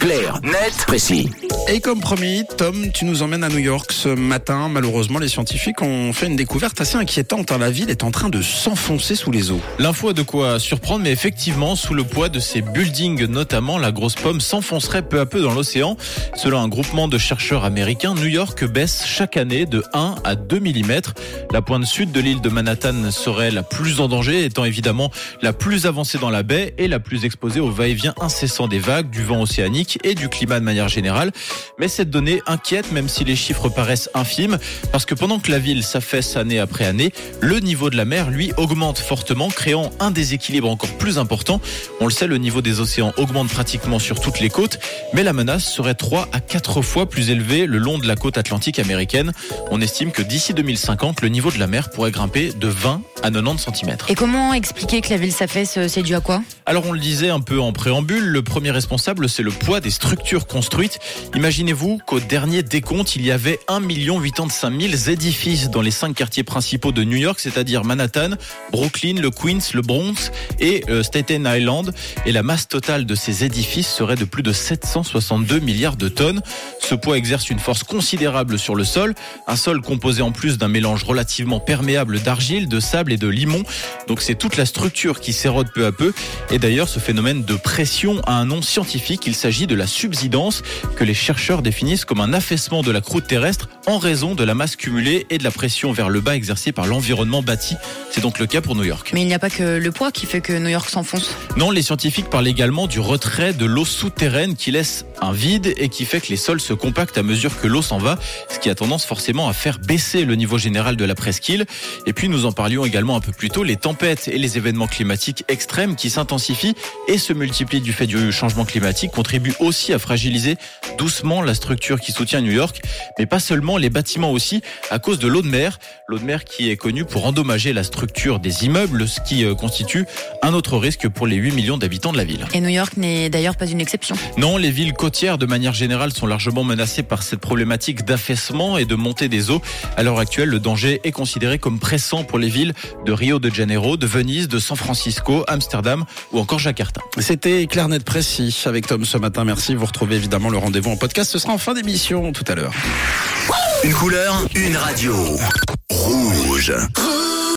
Clair, net, précis. Et comme promis, Tom, tu nous emmènes à New York ce matin. Malheureusement, les scientifiques ont fait une découverte assez inquiétante. La ville est en train de s'enfoncer sous les eaux. L'info a de quoi surprendre, mais effectivement, sous le poids de ces buildings notamment, la grosse pomme s'enfoncerait peu à peu dans l'océan. Selon un groupement de chercheurs américains, New York baisse chaque année de 1 à 2 mm. La pointe sud de l'île de Manhattan serait la plus en danger, étant évidemment la plus avancée dans la baie et la plus exposée au va-et-vient incessant des vagues, du vent océanique et du climat de manière générale. Mais cette donnée inquiète, même si les chiffres paraissent infimes, parce que pendant que la ville s'affaisse année après année, le niveau de la mer, lui, augmente fortement, créant un déséquilibre encore plus important. On le sait, le niveau des océans augmente pratiquement sur toutes les côtes, mais la menace serait 3 à 4 fois plus élevée le long de la côte atlantique américaine. On estime que d'ici 2050, le niveau de la mer pourrait grimper de 20 à 90 cm. Et comment expliquer que la ville s'affaisse C'est dû à quoi Alors on le disait un peu en préambule, le premier responsable c'est le poids des structures construites. Imaginez-vous qu'au dernier décompte, il y avait 1 85 000 édifices dans les cinq quartiers principaux de New York, c'est-à-dire Manhattan, Brooklyn, le Queens, le Bronx et euh, Staten Island. Et la masse totale de ces édifices serait de plus de 762 milliards de tonnes. Ce poids exerce une force considérable sur le sol, un sol composé en plus d'un mélange relativement perméable d'argile, de sable et de limon. Donc c'est toute la structure qui s'érode peu à peu. Et d'ailleurs, ce phénomène de pression a un nom scientifique. Il s'agit de la subsidence que les chercheurs définissent comme un affaissement de la croûte terrestre en raison de la masse cumulée et de la pression vers le bas exercée par l'environnement bâti. C'est donc le cas pour New York. Mais il n'y a pas que le poids qui fait que New York s'enfonce. Non, les scientifiques parlent également du retrait de l'eau souterraine qui laisse un vide et qui fait que les sols se compactent à mesure que l'eau s'en va, ce qui a tendance forcément à faire baisser le niveau général de la presqu'île. Et puis nous en parlions également un peu plus tôt, les tempêtes et les événements climatiques extrêmes qui s'intensifient et se multiplient du fait du changement climatique contribuent aussi à fragiliser doucement la structure qui soutient New York, mais pas seulement les bâtiments aussi, à cause de l'eau de mer, l'eau de mer qui est connue pour endommager la structure des immeubles, ce qui euh, constitue un autre risque pour les 8 millions d'habitants de la ville. Et New York n'est d'ailleurs pas une exception. Non, les villes côtières de manière générale sont largement menacées par cette problématique d'affaissement et de montée des eaux. À l'heure actuelle, le danger est considéré comme pressant pour les villes de Rio de Janeiro, de Venise, de San Francisco, Amsterdam ou encore Jakarta. C'était clair, net, précis avec Tom ce matin. Merci. Vous retrouvez évidemment le rendez-vous en podcast. Ce sera en fin d'émission tout à l'heure. Une couleur, une radio. Rouge. Rouge.